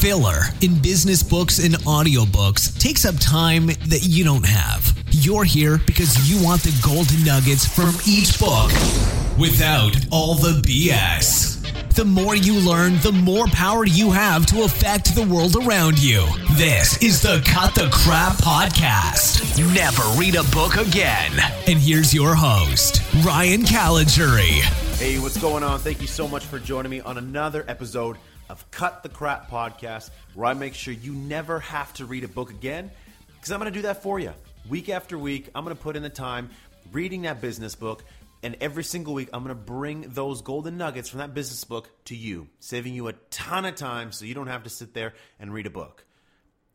Filler in business books and audiobooks takes up time that you don't have. You're here because you want the golden nuggets from each book without all the BS. The more you learn, the more power you have to affect the world around you. This is the Cut the Crap Podcast. Never read a book again. And here's your host, Ryan Caligiuri. Hey, what's going on? Thank you so much for joining me on another episode of Cut the Crap Podcast, where I make sure you never have to read a book again, because I'm going to do that for you. Week after week, I'm going to put in the time reading that business book, and every single week, I'm going to bring those golden nuggets from that business book to you, saving you a ton of time so you don't have to sit there and read a book.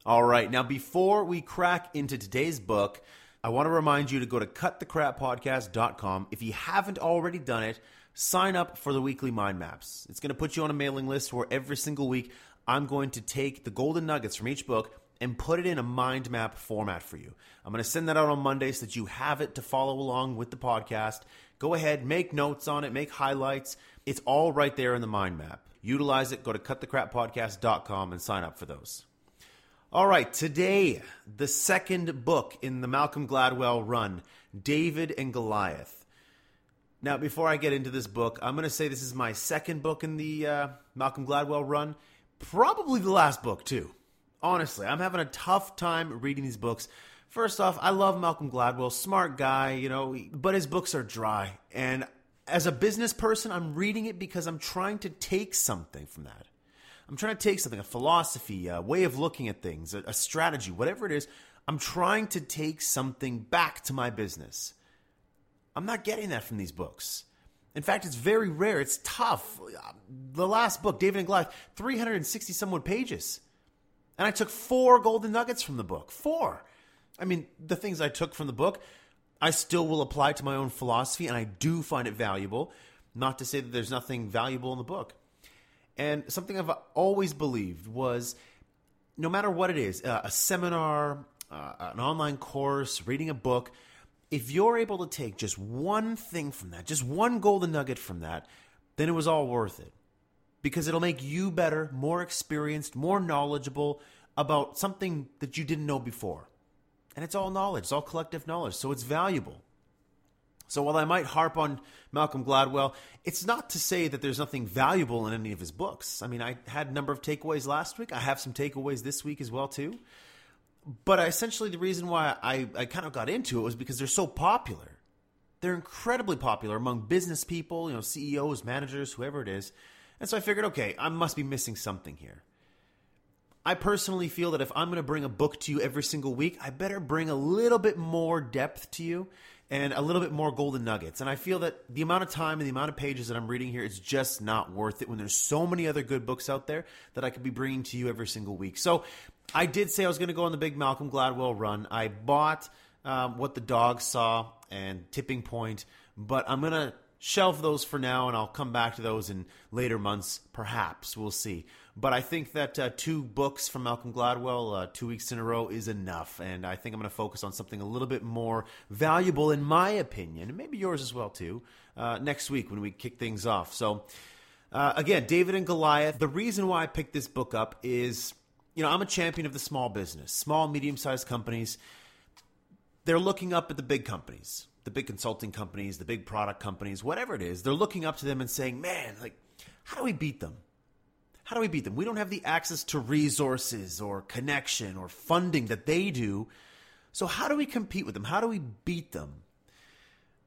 All right, now before we crack into today's book, I want to remind you to go to cutthecrappodcast.com. If you haven't already done it, sign up for the weekly mind maps. It's going to put you on a mailing list where every single week I'm going to take the golden nuggets from each book and put it in a mind map format for you. I'm going to send that out on Monday so that you have it to follow along with the podcast. Go ahead, make notes on it, make highlights. It's all right there in the mind map. Utilize it. Go to cutthecrappodcast.com and sign up for those. All right, today, the second book in the Malcolm Gladwell run, David and Goliath. Now, before I get into this book, I'm going to say this is my second book in the uh, Malcolm Gladwell run. Probably the last book, too. Honestly, I'm having a tough time reading these books. First off, I love Malcolm Gladwell, smart guy, you know, but his books are dry. And as a business person, I'm reading it because I'm trying to take something from that. I'm trying to take something, a philosophy, a way of looking at things, a, a strategy, whatever it is. I'm trying to take something back to my business. I'm not getting that from these books. In fact, it's very rare. It's tough. The last book, David and Goliath, 360 somewhat pages. And I took four golden nuggets from the book. Four. I mean, the things I took from the book, I still will apply to my own philosophy, and I do find it valuable. Not to say that there's nothing valuable in the book. And something I've always believed was no matter what it is uh, a seminar, uh, an online course, reading a book if you're able to take just one thing from that, just one golden nugget from that, then it was all worth it. Because it'll make you better, more experienced, more knowledgeable about something that you didn't know before. And it's all knowledge, it's all collective knowledge, so it's valuable. So while I might harp on Malcolm Gladwell, it's not to say that there's nothing valuable in any of his books. I mean, I had a number of takeaways last week. I have some takeaways this week as well too but essentially the reason why I, I kind of got into it was because they're so popular. They're incredibly popular among business people, you know, CEOs, managers, whoever it is. And so I figured, okay, I must be missing something here. I personally feel that if I'm going to bring a book to you every single week, I better bring a little bit more depth to you and a little bit more golden nuggets. And I feel that the amount of time and the amount of pages that I'm reading here is just not worth it when there's so many other good books out there that I could be bringing to you every single week. So I did say I was going to go on the big Malcolm Gladwell run. I bought um, What the Dog Saw and Tipping Point, but I'm going to shelve those for now and I'll come back to those in later months, perhaps. We'll see. But I think that uh, two books from Malcolm Gladwell, uh, two weeks in a row, is enough. And I think I'm going to focus on something a little bit more valuable, in my opinion, and maybe yours as well, too, uh, next week when we kick things off. So, uh, again, David and Goliath. The reason why I picked this book up is, you know, I'm a champion of the small business, small, medium sized companies. They're looking up at the big companies, the big consulting companies, the big product companies, whatever it is. They're looking up to them and saying, man, like, how do we beat them? How do we beat them? We don't have the access to resources or connection or funding that they do. So, how do we compete with them? How do we beat them?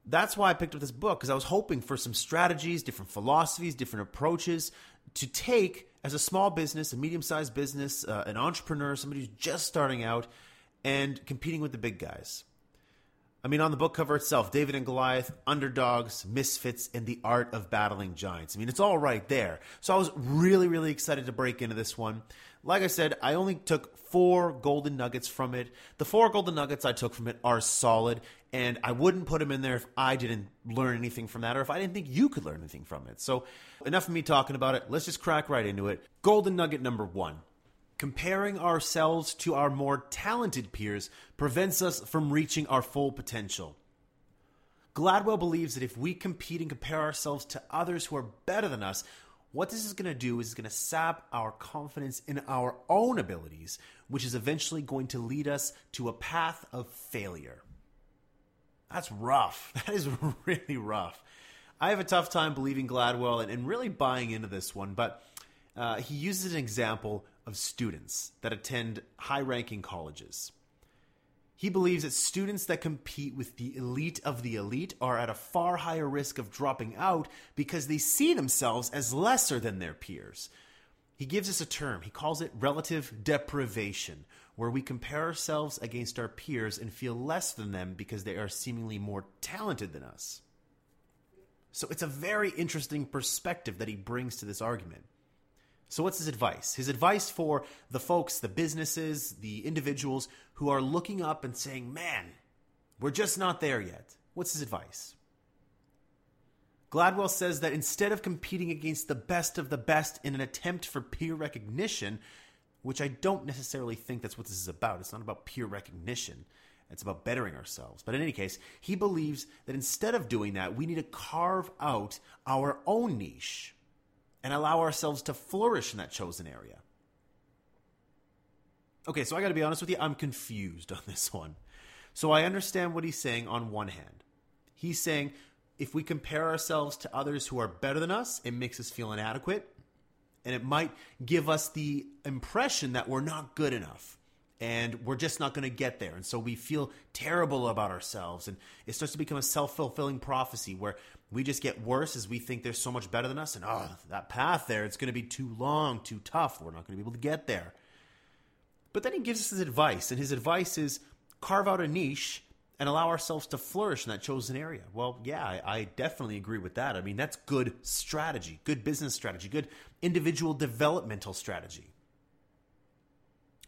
That's why I picked up this book because I was hoping for some strategies, different philosophies, different approaches to take as a small business, a medium sized business, uh, an entrepreneur, somebody who's just starting out and competing with the big guys. I mean, on the book cover itself, David and Goliath, underdogs, misfits, and the art of battling giants. I mean, it's all right there. So I was really, really excited to break into this one. Like I said, I only took four golden nuggets from it. The four golden nuggets I took from it are solid, and I wouldn't put them in there if I didn't learn anything from that or if I didn't think you could learn anything from it. So, enough of me talking about it. Let's just crack right into it. Golden nugget number one Comparing ourselves to our more talented peers prevents us from reaching our full potential. Gladwell believes that if we compete and compare ourselves to others who are better than us, what this is going to do is going to sap our confidence in our own abilities, which is eventually going to lead us to a path of failure. That's rough. That is really rough. I have a tough time believing Gladwell and, and really buying into this one, but uh, he uses an example of students that attend high ranking colleges. He believes that students that compete with the elite of the elite are at a far higher risk of dropping out because they see themselves as lesser than their peers. He gives us a term, he calls it relative deprivation, where we compare ourselves against our peers and feel less than them because they are seemingly more talented than us. So it's a very interesting perspective that he brings to this argument. So, what's his advice? His advice for the folks, the businesses, the individuals who are looking up and saying, man, we're just not there yet. What's his advice? Gladwell says that instead of competing against the best of the best in an attempt for peer recognition, which I don't necessarily think that's what this is about, it's not about peer recognition. It's about bettering ourselves. But in any case, he believes that instead of doing that, we need to carve out our own niche and allow ourselves to flourish in that chosen area. Okay, so I got to be honest with you, I'm confused on this one. So I understand what he's saying on one hand. He's saying if we compare ourselves to others who are better than us, it makes us feel inadequate and it might give us the impression that we're not good enough and we're just not going to get there. And so we feel terrible about ourselves. And it starts to become a self fulfilling prophecy where we just get worse as we think they're so much better than us. And oh, that path there, it's going to be too long, too tough. We're not going to be able to get there. But then he gives us his advice. And his advice is carve out a niche and allow ourselves to flourish in that chosen area. Well, yeah, I, I, definitely agree with that. I mean, that's good strategy, good business strategy, good individual developmental strategy.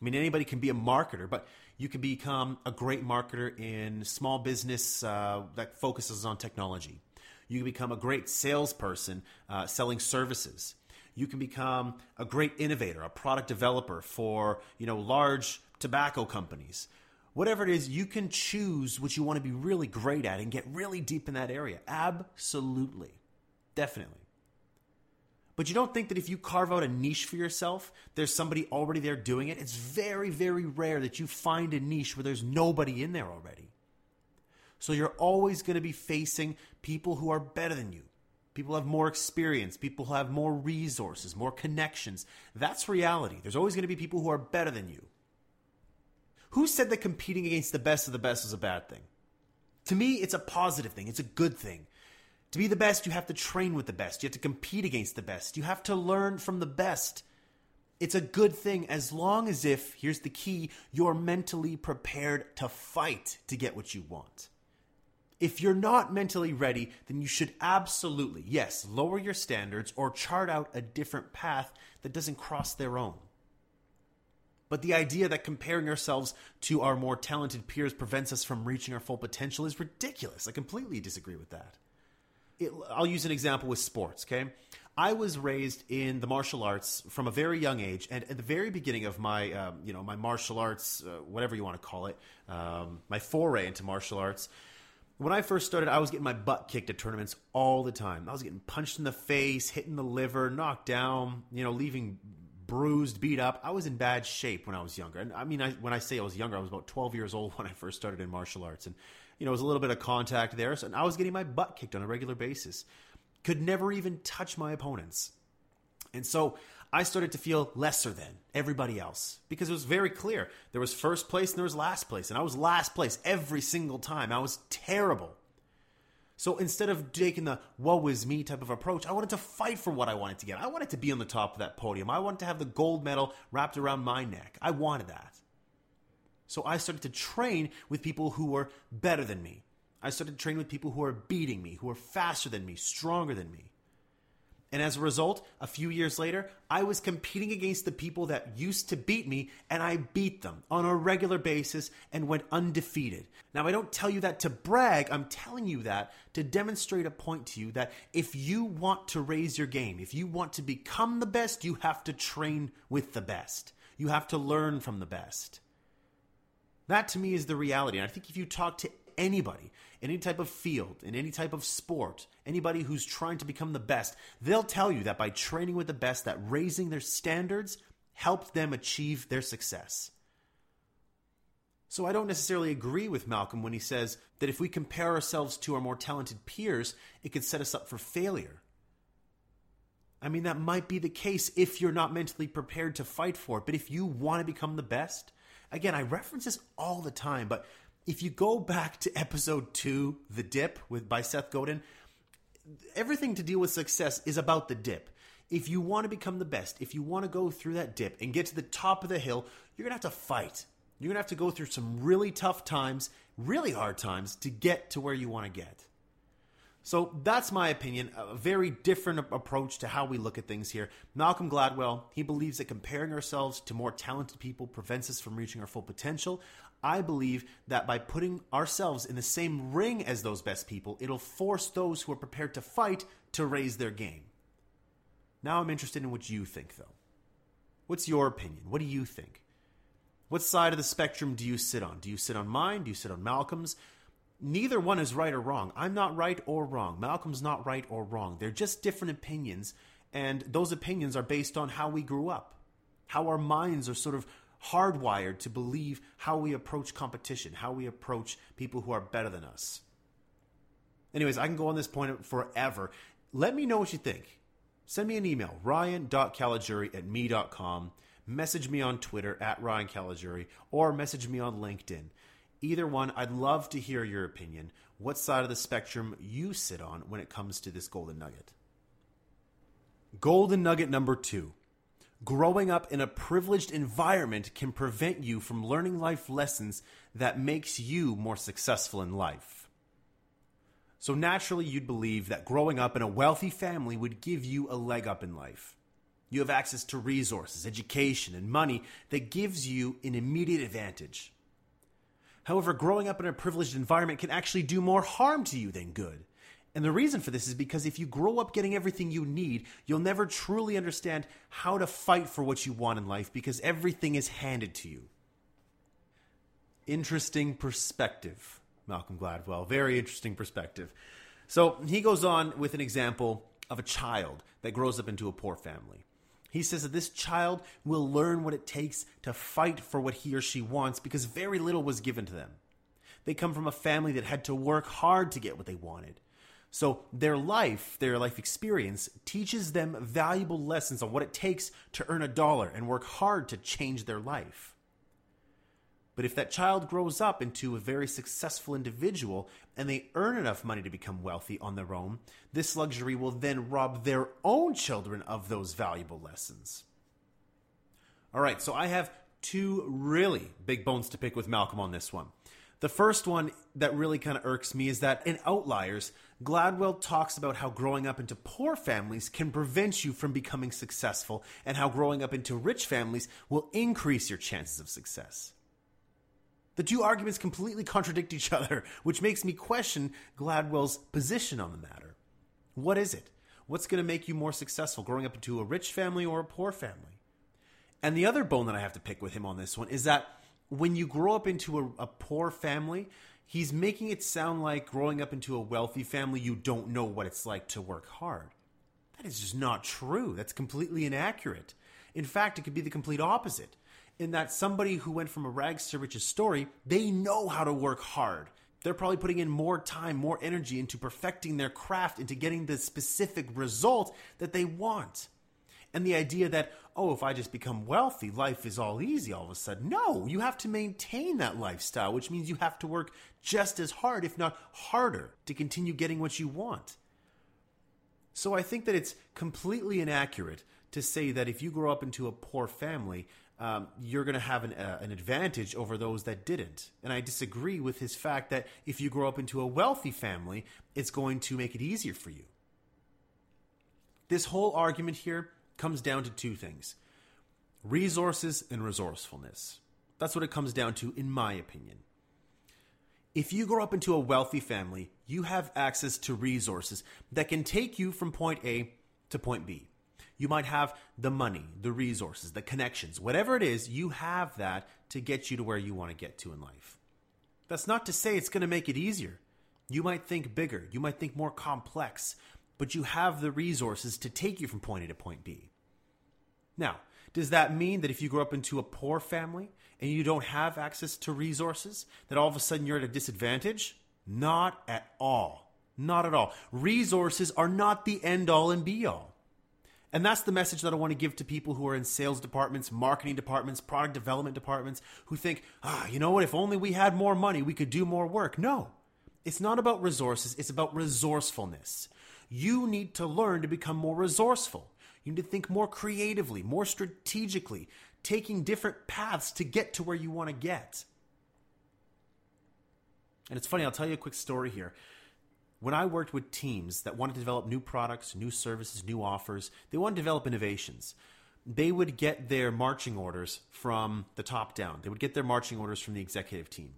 I mean, anybody can be a marketer, but you can become a great marketer in small business uh, that focuses on technology. You can become a great salesperson uh, selling services. You can become a great innovator, a product developer for you know large tobacco companies. Whatever it is, you can choose what you want to be really great at and get really deep in that area. Absolutely. Definitely. But you don't think that if you carve out a niche for yourself, there's somebody already there doing it? It's very, very rare that you find a niche where there's nobody in there already. So you're always going to be facing people who are better than you. People have more experience, people who have more resources, more connections. That's reality. There's always going to be people who are better than you. Who said that competing against the best of the best is a bad thing? To me, it's a positive thing. It's a good thing. To be the best, you have to train with the best. You have to compete against the best. You have to learn from the best. It's a good thing as long as if, here's the key, you're mentally prepared to fight to get what you want. If you're not mentally ready, then you should absolutely, yes, lower your standards or chart out a different path that doesn't cross their own. But the idea that comparing ourselves to our more talented peers prevents us from reaching our full potential is ridiculous. I completely disagree with that it, I'll use an example with sports, okay? I was raised in the martial arts from a very young age, and at the very beginning of my, um, you know, my martial arts, uh, whatever you want to call it, um, my foray into martial arts. When I first started, I was getting my butt kicked at tournaments all the time. I was getting punched in the face, hitting the liver, knocked down, you know, leaving bruised, beat up. I was in bad shape when I was younger. And I mean, I, when I say I was younger, I was about 12 years old when I first started in martial arts. And you know, it was a little bit of contact there. So I was getting my butt kicked on a regular basis. Could never even touch my opponents. And so I started to feel lesser than everybody else because it was very clear. There was first place and there was last place. And I was last place every single time. I was terrible. So instead of taking the woe is me type of approach, I wanted to fight for what I wanted to get. I wanted to be on the top of that podium. I wanted to have the gold medal wrapped around my neck. I wanted that. So I started to train with people who were better than me. I started to train with people who are beating me, who are faster than me, stronger than me. And as a result, a few years later, I was competing against the people that used to beat me, and I beat them on a regular basis and went undefeated. Now, I don't tell you that to brag, I'm telling you that to demonstrate a point to you that if you want to raise your game, if you want to become the best, you have to train with the best. You have to learn from the best. That to me is the reality. And I think if you talk to anybody any type of field, in any type of sport, anybody who's trying to become the best, they'll tell you that by training with the best, that raising their standards helped them achieve their success. So I don't necessarily agree with Malcolm when he says that if we compare ourselves to our more talented peers, it could set us up for failure. I mean, that might be the case if you're not mentally prepared to fight for it. But if you want to become the best, again, I reference this all the time, but if you go back to episode two, The Dip with by Seth Godin, everything to deal with success is about the dip. If you want to become the best, if you want to go through that dip and get to the top of the hill, you're going to have to fight. You're going to have to go through some really tough times, really hard times to get to where you want to get. So that's my opinion, a very different approach to how we look at things here. Malcolm Gladwell, he believes that comparing ourselves to more talented people prevents us from reaching our full potential. I believe that by putting ourselves in the same ring as those best people, it'll force those who are prepared to fight to raise their game. Now I'm interested in what you think, though. What's your opinion? What do you think? What side of the spectrum do you sit on? Do you sit on mine? Do you sit on Malcolm's? neither one is right or wrong. I'm not right or wrong. Malcolm's not right or wrong. They're just different opinions, and those opinions are based on how we grew up, how our minds are sort of hardwired to believe how we approach competition, how we approach people who are better than us. Anyways, I can go on this point forever. Let me know what you think. Send me an email, ryan.caligiuri at me.com. Message me on Twitter at Ryan Caligiuri or message me on LinkedIn. Either one, I'd love to hear your opinion. What side of the spectrum you sit on when it comes to this golden nugget? Golden nugget number two. Growing up in a privileged environment can prevent you from learning life lessons that makes you more successful in life. So naturally you'd believe that growing up in a wealthy family would give you a leg up in life. You have access to resources, education, and money that gives you an immediate advantage. However, growing up in a privileged environment can actually do more harm to you than good. And the reason for this is because if you grow up getting everything you need, you'll never truly understand how to fight for what you want in life because everything is handed to you. Interesting perspective, Malcolm Gladwell. Very interesting perspective. So he goes on with an example of a child that grows up into a poor family. He says that this child will learn what it takes to fight for what he or she wants because very little was given to them. They come from a family that had to work hard to get what they wanted. So their life, their life experience, teaches them valuable lessons on what it takes to earn a dollar and work hard to change their life. But if that child grows up into a very successful individual and they earn enough money to become wealthy on their own, this luxury will then rob their own children of those valuable lessons. All right, so I have two really big bones to pick with Malcolm on this one. The first one that really kind of irks me is that in Outliers, Gladwell talks about how growing up into poor families can prevent you from becoming successful and how growing up into rich families will increase your chances of success. The two arguments completely contradict each other, which makes me question Gladwell's position on the matter. What is it? What's going to make you more successful, growing up into a rich family or a poor family? And the other bone that I have to pick with him on this one is that when you grow up into a, a, poor family, he's making it sound like growing up into a wealthy family, you don't know what it's like to work hard. That is just not true. That's completely inaccurate. In fact, it could be the complete opposite in that somebody who went from a rags to riches story, they know how to work hard. They're probably putting in more time, more energy into perfecting their craft, into getting the specific result that they want. And the idea that, oh, if I just become wealthy, life is all easy all of a sudden. No, you have to maintain that lifestyle, which means you have to work just as hard, if not harder, to continue getting what you want. So I think that it's completely inaccurate to say that if you grow up into a poor family, um, you're going to have an, uh, an advantage over those that didn't. And I disagree with his fact that if you grow up into a wealthy family, it's going to make it easier for you. This whole argument here comes down to two things resources and resourcefulness. That's what it comes down to, in my opinion. If you grow up into a wealthy family, you have access to resources that can take you from point A to point B. You might have the money, the resources, the connections, whatever it is, you have that to get you to where you want to get to in life. That's not to say it's going to make it easier. You might think bigger, you might think more complex, but you have the resources to take you from point A to point B. Now, does that mean that if you grow up into a poor family and you don't have access to resources, that all of a sudden you're at a disadvantage? Not at all. Not at all. Resources are not the end all and be all. And that's the message that I want to give to people who are in sales departments, marketing departments, product development departments, who think, ah, you know what, if only we had more money, we could do more work. No, it's not about resources, it's about resourcefulness. You need to learn to become more resourceful. You need to think more creatively, more strategically, taking different paths to get to where you want to get. And it's funny, I'll tell you a quick story here. When I worked with teams that wanted to develop new products, new services, new offers, they wanted to develop innovations. They would get their marching orders from the top down. They would get their marching orders from the executive team.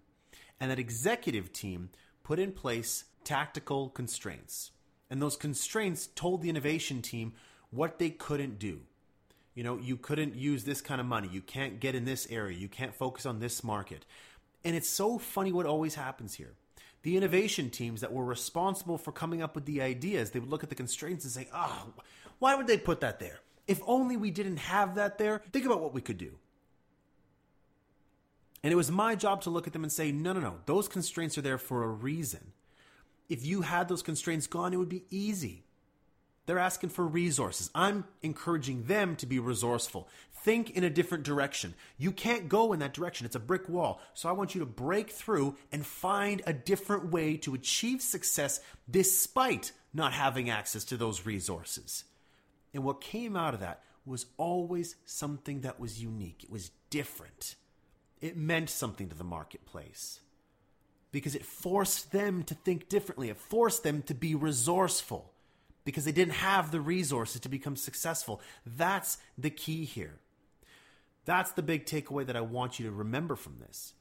And that executive team put in place tactical constraints. And those constraints told the innovation team what they couldn't do. You know, you couldn't use this kind of money. You can't get in this area. You can't focus on this market. And it's so funny what always happens here. The innovation teams that were responsible for coming up with the ideas, they would look at the constraints and say, oh, why would they put that there? If only we didn't have that there, think about what we could do. And it was my job to look at them and say, no, no, no, those constraints are there for a reason. If you had those constraints gone, it would be easy. They're asking for resources. I'm encouraging them to be resourceful. Think in a different direction. You can't go in that direction. It's a brick wall. So I want you to break through and find a different way to achieve success despite not having access to those resources. And what came out of that was always something that was unique. It was different. It meant something to the marketplace because it forced them to think differently. It forced them to be resourceful because they didn't have the resources to become successful. That's the key here. That's the big takeaway that I want you to remember from this.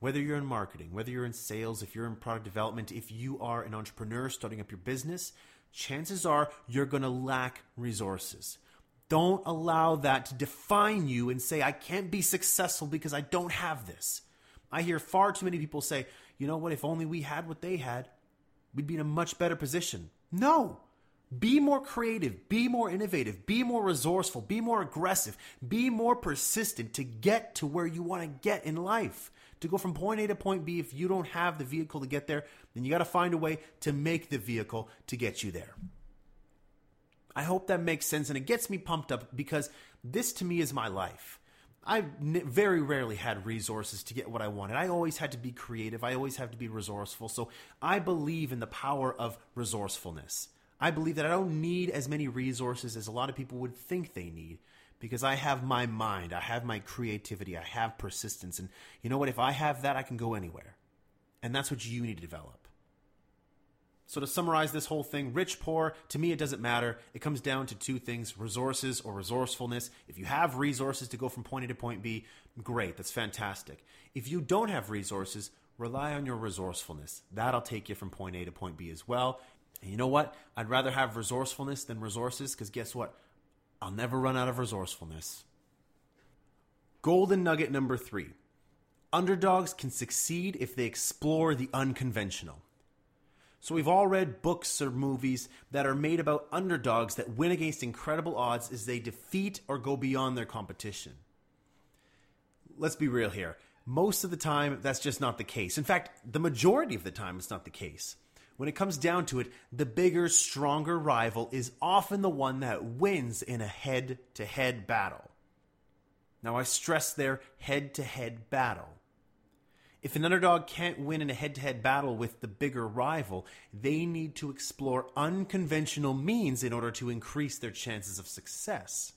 Whether you're in marketing, whether you're in sales, if you're in product development, if you are an entrepreneur starting up your business, chances are you're going to lack resources. Don't allow that to define you and say, I can't be successful because I don't have this. I hear far too many people say, you know what, if only we had what they had, we'd be in a much better position. No, be more creative, be more innovative, be more resourceful, be more aggressive, be more persistent to get to where you want to get in life. To go from point A to point B, if you don't have the vehicle to get there, then you got to find a way to make the vehicle to get you there. I hope that makes sense and it gets me pumped up because this to me is my life. I very rarely had resources to get what I wanted. I always had to be creative. I always had to be resourceful. So I believe in the power of resourcefulness. I believe that I don't need as many resources as a lot of people would think they need because I have my mind, I have my creativity, I have persistence. And you know what? If I have that, I can go anywhere. And that's what you need to develop. So, to summarize this whole thing, rich, poor, to me, it doesn't matter. It comes down to two things resources or resourcefulness. If you have resources to go from point A to point B, great, that's fantastic. If you don't have resources, rely on your resourcefulness. That'll take you from point A to point B as well. And you know what? I'd rather have resourcefulness than resources because guess what? I'll never run out of resourcefulness. Golden nugget number three underdogs can succeed if they explore the unconventional. So, we've all read books or movies that are made about underdogs that win against incredible odds as they defeat or go beyond their competition. Let's be real here. Most of the time, that's just not the case. In fact, the majority of the time, it's not the case when it comes down to it, the bigger, stronger rival is often the one that wins in a head to head battle. Now, I stress their head to head battle. If an underdog can't win in a head to head battle with the bigger rival, they need to explore unconventional means in order to increase their chances of success.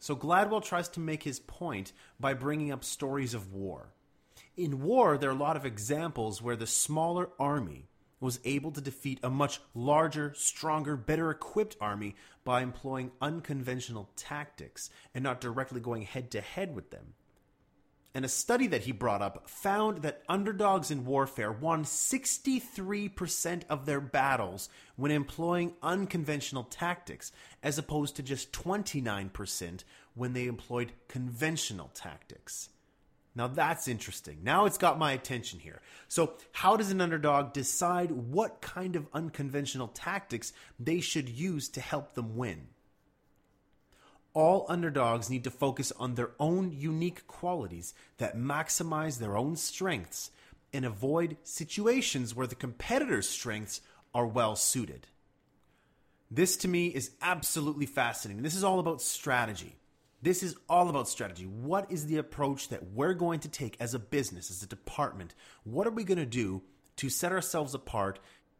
So Gladwell tries to make his point by bringing up stories of war. In war, there are a lot of examples where the smaller army was able to defeat a much larger, stronger, better equipped army by employing unconventional tactics and not directly going head to head with them. And a study that he brought up found that underdogs in warfare won 63% of their battles when employing unconventional tactics, as opposed to just 29% when they employed conventional tactics. Now that's interesting. Now it's got my attention here. So, how does an underdog decide what kind of unconventional tactics they should use to help them win? All underdogs need to focus on their own unique qualities that maximize their own strengths and avoid situations where the competitor's strengths are well suited. This to me is absolutely fascinating. This is all about strategy. This is all about strategy. What is the approach that we're going to take as a business, as a department? What are we going to do to set ourselves apart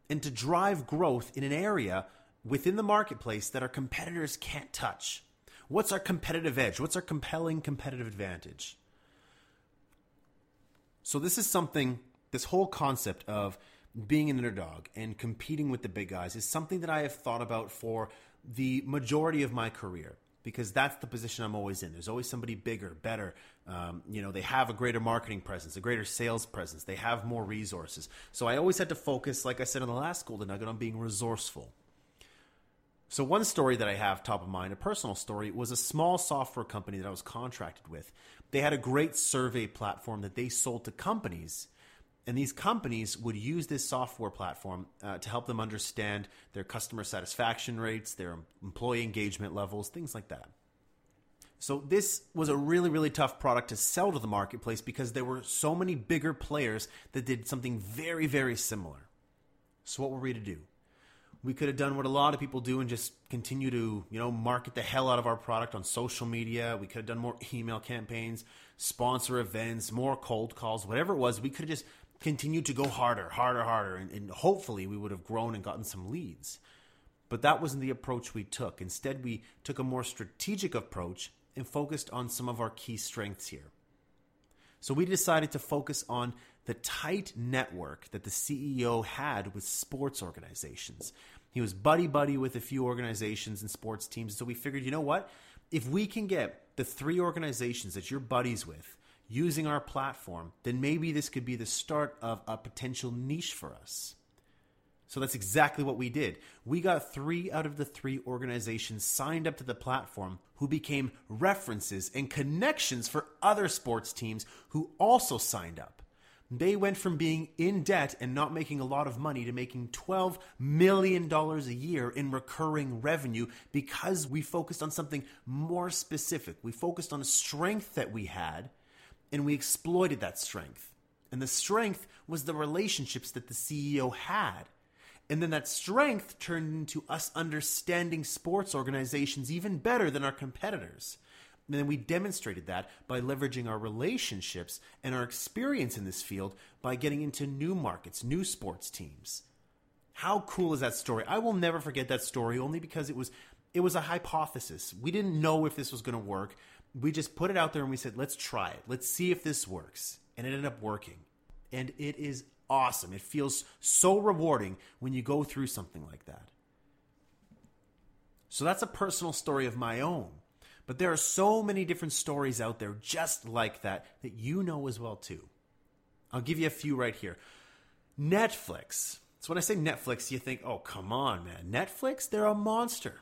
and to drive growth in an area within the marketplace that our competitors can't touch? What's our competitive edge? What's our compelling competitive advantage? So, this is something, this whole concept of being an underdog and competing with the big guys is something that I have thought about for the majority of my career because that's the position I'm always in. There's always somebody bigger, better. Um, you know, they have a greater marketing presence, a greater sales presence. They have more resources. So I always had to focus, like I said in the last Golden Nugget, on being resourceful. So one story that I have top of mind, a personal story, was a small software company that I was contracted with. They had a great survey platform that they sold to companies and these companies would use this software platform uh, to help them understand their customer satisfaction rates, their employee engagement levels, things like that. So, this was a really, really tough product to sell to the marketplace because there were so many bigger players that did something very, very similar. So, what were we to do? We could have done what a lot of people do and just continue to, you know, market the hell out of our product on social media. We could have done more email campaigns, sponsor events, more cold calls, whatever it was. We could have just continued to go harder, harder, harder, and, and hopefully we would have grown and gotten some leads. But that wasn't the approach we took. Instead, we took a more strategic approach and focused on some of our key strengths here. So we decided to focus on the tight network that the CEO had with sports organizations. He was buddy buddy with a few organizations and sports teams. So we figured, you know what? If we can get the three organizations that you're buddies with using our platform, then maybe this could be the start of a potential niche for us. So that's exactly what we did. We got three out of the three organizations signed up to the platform who became references and connections for other sports teams who also signed up. They went from being in debt and not making a lot of money to making $12 million a year in recurring revenue because we focused on something more specific. We focused on a strength that we had and we exploited that strength. And the strength was the relationships that the CEO had. And then that strength turned into us understanding sports organizations even better than our competitors. And then we demonstrated that by leveraging our relationships and our experience in this field by getting into new markets, new sports teams. How cool is that story? I will never forget that story only because it was it was a hypothesis. We didn't know if this was going to work we just put it out there and we said, let's try it. Let's see if this works. And it ended up working. And it is awesome. It feels so rewarding when you go through something like that. So that's a personal story of my own. But there are so many different stories out there just like that that you know as well too. I'll give you a few right here. Netflix. So when I say Netflix, you think, "Oh, come on, man. Netflix, they're a monster."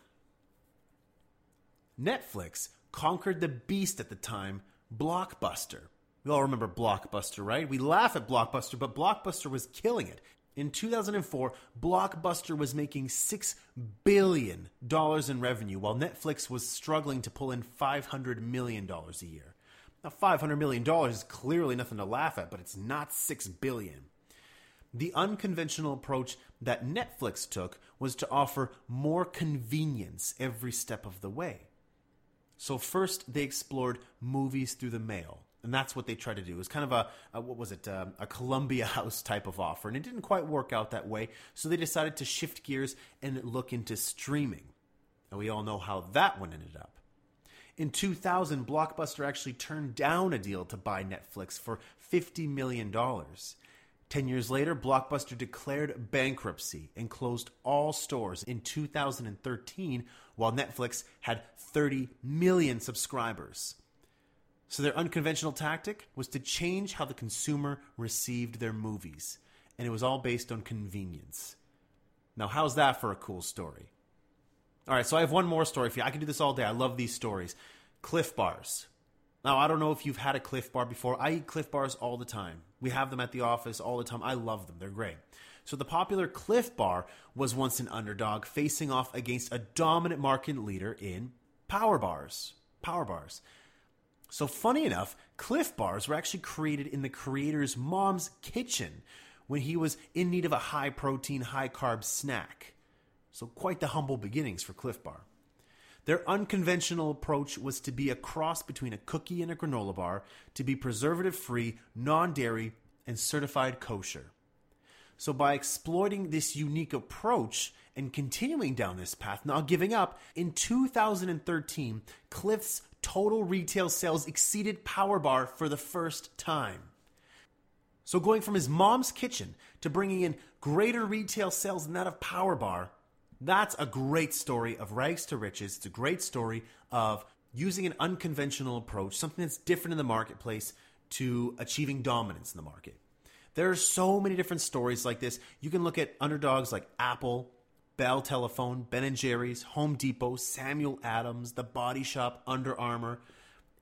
Netflix conquered the beast at the time, Blockbuster. We all remember Blockbuster, right? We laugh at Blockbuster, but Blockbuster was killing it. In 2004, Blockbuster was making $6 billion in revenue, while Netflix was struggling to pull in $500 million a year. Now, $500 million is clearly nothing to laugh at, but it's not 6 billion. The unconventional approach that Netflix took was to offer more convenience every step of the way. So first they explored movies through the mail. And that's what they tried to do. It was kind of a, a what was it, um, a Columbia House type of offer. And it didn't quite work out that way. So they decided to shift gears and look into streaming. And we all know how that one ended up. In 2000, Blockbuster actually turned down a deal to buy Netflix for $50 million. Ten years later, Blockbuster declared bankruptcy and closed all stores in 2013, while Netflix had 30 million subscribers. So, their unconventional tactic was to change how the consumer received their movies, and it was all based on convenience. Now, how's that for a cool story? All right, so I have one more story for you. I can do this all day. I love these stories. Clif Bars. Now, I don't know if you've had a Clif Bar before. I eat Clif Bars all the time. We have them at the office all the time. I love them. They're great. So the popular Clif Bar was once an underdog facing off against a dominant market leader in power bars. Power bars. So funny enough, Clif Bars were actually created in the creator's mom's kitchen when he was in need of a high protein, high carb snack. So quite the humble beginnings for Clif Bar. Their unconventional approach was to be a cross between a cookie and a granola bar, to be preservative free, non dairy, and certified kosher. So, by exploiting this unique approach and continuing down this path, not giving up, in 2013, Clif's total retail sales exceeded Power Bar for the first time. So, going from his mom's kitchen to bringing in greater retail sales than that of Power Bar that's a great story of rags to riches. It's a great story of using an unconventional approach, something that's different in the marketplace, to achieving dominance in the market. There are so many different stories like this. You can look at underdogs like Apple, Bell Telephone, Ben and Jerry's, Home Depot, Samuel Adams, The Body Shop, Under Armour.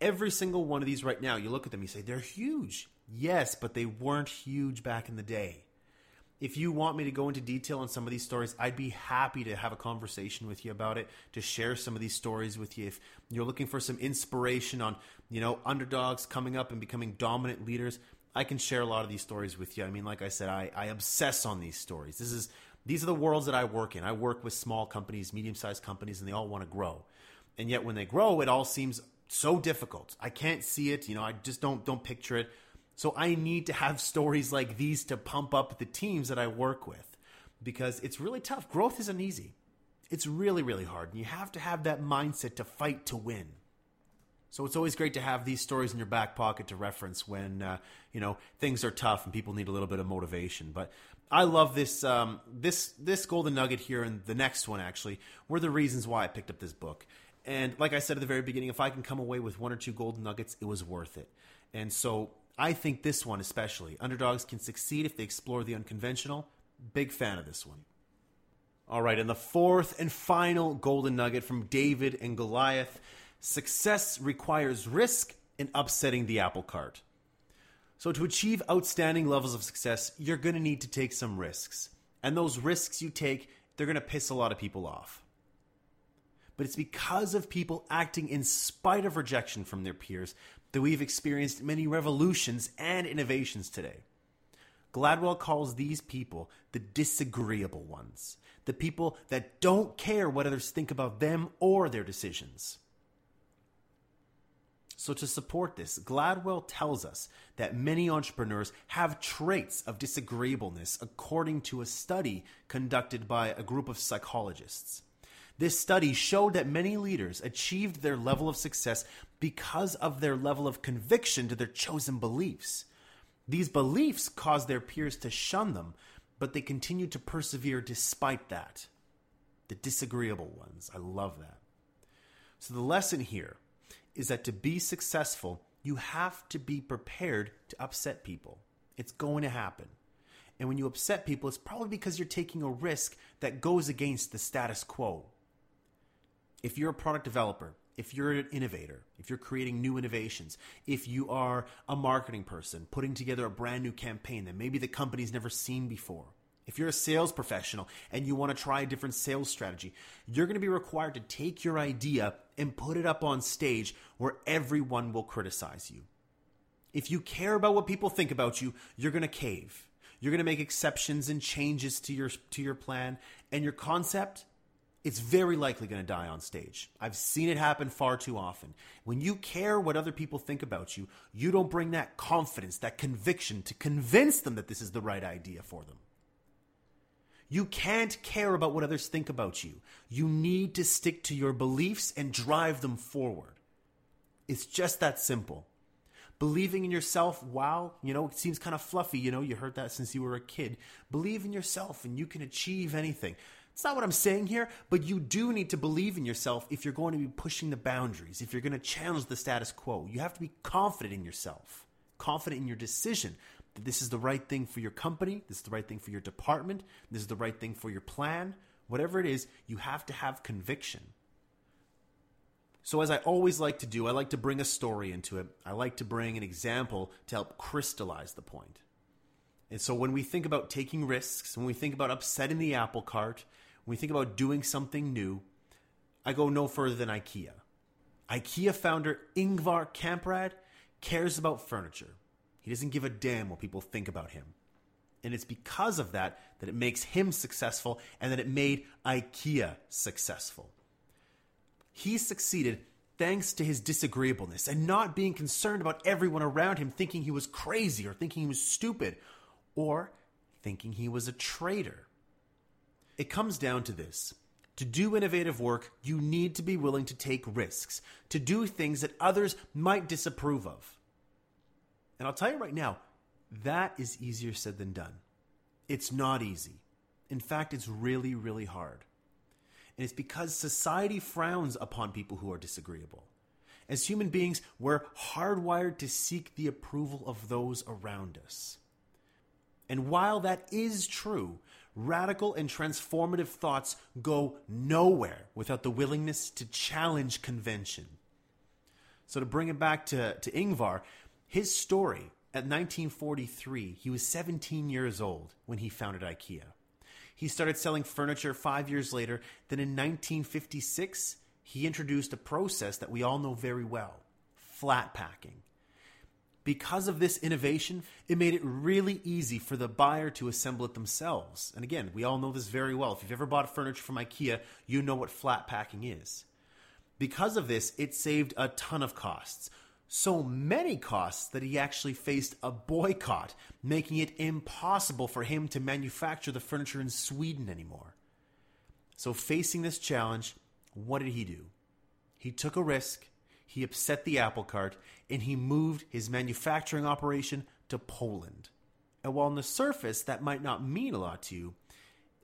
Every single one of these right now, you look at them, you say they're huge. Yes, but they weren't huge back in the day if you want me to go into detail on some of these stories, I'd be happy to have a conversation with you about it, to share some of these stories with you. If you're looking for some inspiration on, you know, underdogs coming up and becoming dominant leaders, I can share a lot of these stories with you. I mean, like I said, I, I obsess on these stories. This is these are the worlds that I work in. I work with small companies, medium-sized companies, and they all want to grow. And yet when they grow, it all seems so difficult. I can't see it, you know, I just don't don't picture it. So I need to have stories like these to pump up the teams that I work with because it's really tough. Growth isn't easy. It's really, really hard. And you have to have that mindset to fight to win. So it's always great to have these stories in your back pocket to reference when uh, you know things are tough and people need a little bit of motivation. But I love this um, this this golden nugget here and the next one actually were the reasons why I picked up this book. And like I said at the very beginning, if I can come away with one or two golden nuggets, it was worth it. And so I think this one especially. Underdogs can succeed if they explore the unconventional. Big fan of this one. All right, and the fourth and final golden nugget from David and Goliath success requires risk in upsetting the apple cart. So, to achieve outstanding levels of success, you're going to need to take some risks. And those risks you take, they're going to piss a lot of people off but it's because of people acting in spite of rejection from their peers that we've experienced many revolutions and innovations today. Gladwell calls these people the disagreeable ones, the people that don't care what others think about them or their decisions. So, to support this, Gladwell tells us that many entrepreneurs have traits of disagreeableness according to a study conducted by a group of psychologists. This study showed that many leaders achieved their level of success because of their level of conviction to their chosen beliefs. These beliefs caused their peers to shun them, but they continued to persevere despite that. The disagreeable ones. I love that. So, the lesson here is that to be successful, you have to be prepared to upset people. It's going to happen. And when you upset people, it's probably because you're taking a risk that goes against the status quo if you're a product developer, if you're an innovator, if you're creating new innovations, if you are a marketing person putting together a brand new campaign that maybe the company's never seen before, if you're a sales professional and you want to try a different sales strategy, you're going to be required to take your idea and put it up on stage where everyone will criticize you. If you care about what people think about you, you're going to cave. You're going to make exceptions and changes to your to your plan and your concept it's very likely going to die on stage. I've seen it happen far too often. When you care what other people think about you, you don't bring that confidence, that conviction to convince them that this is the right idea for them. You can't care about what others think about you. You need to stick to your beliefs and drive them forward. It's just that simple. Believing in yourself, wow, you know, it seems kind of fluffy. You know, you heard that since you were a kid. Believe in yourself and you can achieve anything. It's not what I'm saying here, but you do need to believe in yourself if you're going to be pushing the boundaries, if you're going to challenge the status quo. You have to be confident in yourself, confident in your decision that this is the right thing for your company, this is the right thing for your department, this is the right thing for your plan. Whatever it is, you have to have conviction. So, as I always like to do, I like to bring a story into it. I like to bring an example to help crystallize the point. And so, when we think about taking risks, when we think about upsetting the apple cart, when we think about doing something new, I go no further than IKEA. IKEA founder Ingvar Kamprad cares about furniture. He doesn't give a damn what people think about him. And it's because of that that it makes him successful and that it made IKEA successful. He succeeded thanks to his disagreeableness and not being concerned about everyone around him thinking he was crazy or thinking he was stupid or thinking he was a traitor. It comes down to this. To do innovative work, you need to be willing to take risks, to do things that others might disapprove of. And I'll tell you right now, that is easier said than done. It's not easy. In fact, it's really, really hard. And it's because society frowns upon people who are disagreeable. As human beings, we're hardwired to seek the approval of those around us. And while that is true, radical and transformative thoughts go nowhere without the willingness to challenge convention. So, to bring it back to, to Ingvar, his story at 1943, he was 17 years old when he founded IKEA. He started selling furniture five years later. Then in 1956, he introduced a process that we all know very well flat packing. Because of this innovation, it made it really easy for the buyer to assemble it themselves. And again, we all know this very well. If you've ever bought furniture from IKEA, you know what flat packing is. Because of this, it saved a ton of costs. So many costs that he actually faced a boycott, making it impossible for him to manufacture the furniture in Sweden anymore. So, facing this challenge, what did he do? He took a risk he upset the apple cart and he moved his manufacturing operation to Poland. And while on the surface that might not mean a lot to you,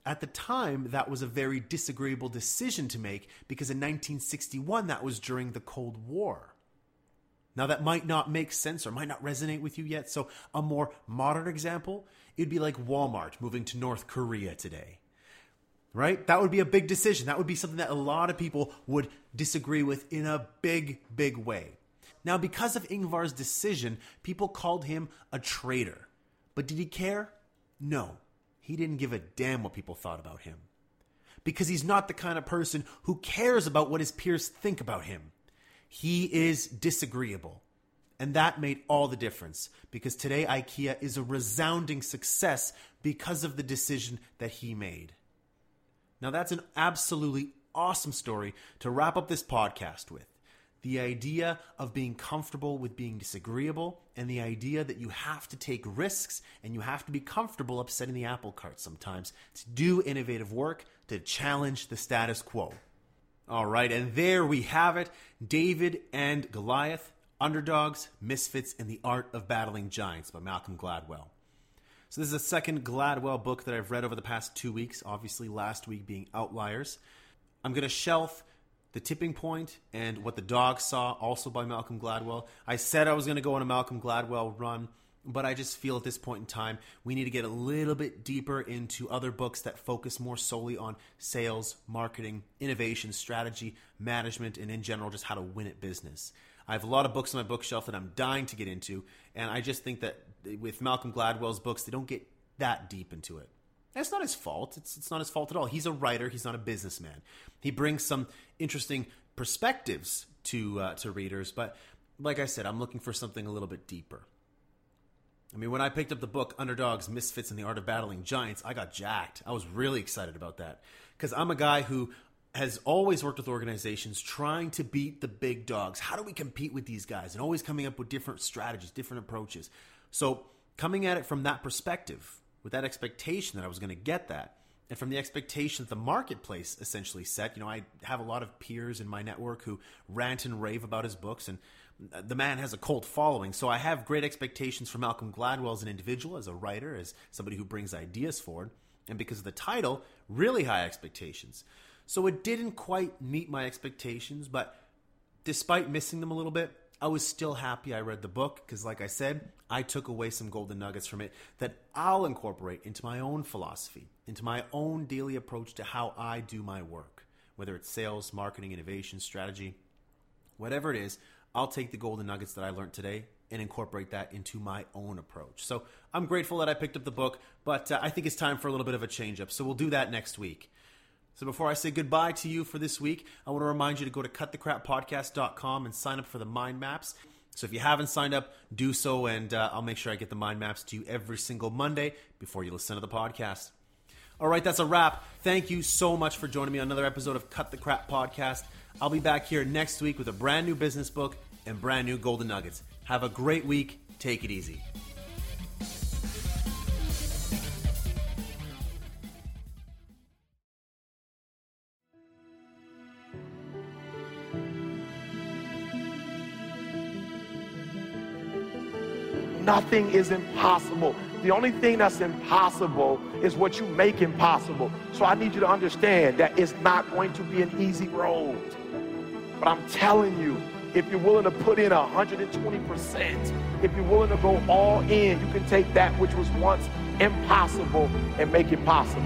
at the time that was a very disagreeable decision to make because in 1961 that was during the Cold War. Now, that might not make sense or might not resonate with you yet. So, a more modern example, it'd be like Walmart moving to North Korea today right? That would be a big decision. That would be something that a lot of people would disagree with in a big, big way. Now, because of Ingvar's decision, people called him a traitor. But did he care? No. He didn't give a damn what people thought about him. Because he's not the kind of person who cares about what his peers think about him. He is disagreeable. And that made all the difference because today IKEA is a resounding success because of the decision that he made. Now, that's an absolutely awesome story to wrap up this podcast with. The idea of being comfortable with being disagreeable, and the idea that you have to take risks and you have to be comfortable upsetting the apple cart sometimes to do innovative work, to challenge the status quo. All right, and there we have it David and Goliath, Underdogs, Misfits, and the Art of Battling Giants by Malcolm Gladwell. So this is a second Gladwell book that I've read over the past two weeks. Obviously, last week being Outliers. I'm going to shelf the Tipping Point and What the Dog Saw, also by Malcolm Gladwell. I said I was going to go on a Malcolm Gladwell run, but I just feel at this point in time we need to get a little bit deeper into other books that focus more solely on sales, marketing, innovation, strategy, management, and in general just how to win at business. I have a lot of books on my bookshelf that I'm dying to get into, and I just think that with Malcolm Gladwell's books, they don't get that deep into it. That's not his fault. It's, it's not his fault at all. He's a writer. He's not a businessman. He brings some interesting perspectives to uh, to readers, but like I said, I'm looking for something a little bit deeper. I mean, when I picked up the book Underdogs, Misfits, and the Art of Battling Giants, I got jacked. I was really excited about that because I'm a guy who has always worked with organizations trying to beat the big dogs. How do we compete with these guys? And always coming up with different strategies, different approaches. So, coming at it from that perspective, with that expectation that I was going to get that, and from the expectation that the marketplace essentially set, you know, I have a lot of peers in my network who rant and rave about his books, and the man has a cult following. So I have great expectations for Malcolm Gladwell as an individual, as a writer, as somebody who brings ideas forward. And because of the title, really high expectations. So it didn't quite meet my expectations, but despite missing them a little bit, I was still happy I read the book because, like I said, I took away some golden nuggets from it that I'll incorporate into my own philosophy, into my own daily approach to how I do my work, whether it's sales, marketing, innovation, strategy. whatever it is, I'll take the golden nuggets that I learned today and incorporate that into my own approach. So I'm grateful that I picked up the book, but uh, I think it's time for a little bit of a change up. So we'll do that next week. So before I say goodbye to you for this week, I want to remind you to go to cutthecrappodcast.com and sign up for the mind maps. So if you haven't signed up, do so, and uh, I'll make sure I get the mind maps to you every single Monday before you listen to the podcast. All right, that's a wrap. Thank you so much for joining me on another episode of Cut the Crap Podcast. I'll be back here next week with a brand new business book and brand new golden nuggets. Have a great week. Take it easy. Nothing is impossible. The only thing that's impossible is what you make impossible. So I need you to understand that it's not going to be an easy road. But I'm telling you, if you're willing to put in 120%, if you're willing to go all in, you can take that which was once impossible and make it possible.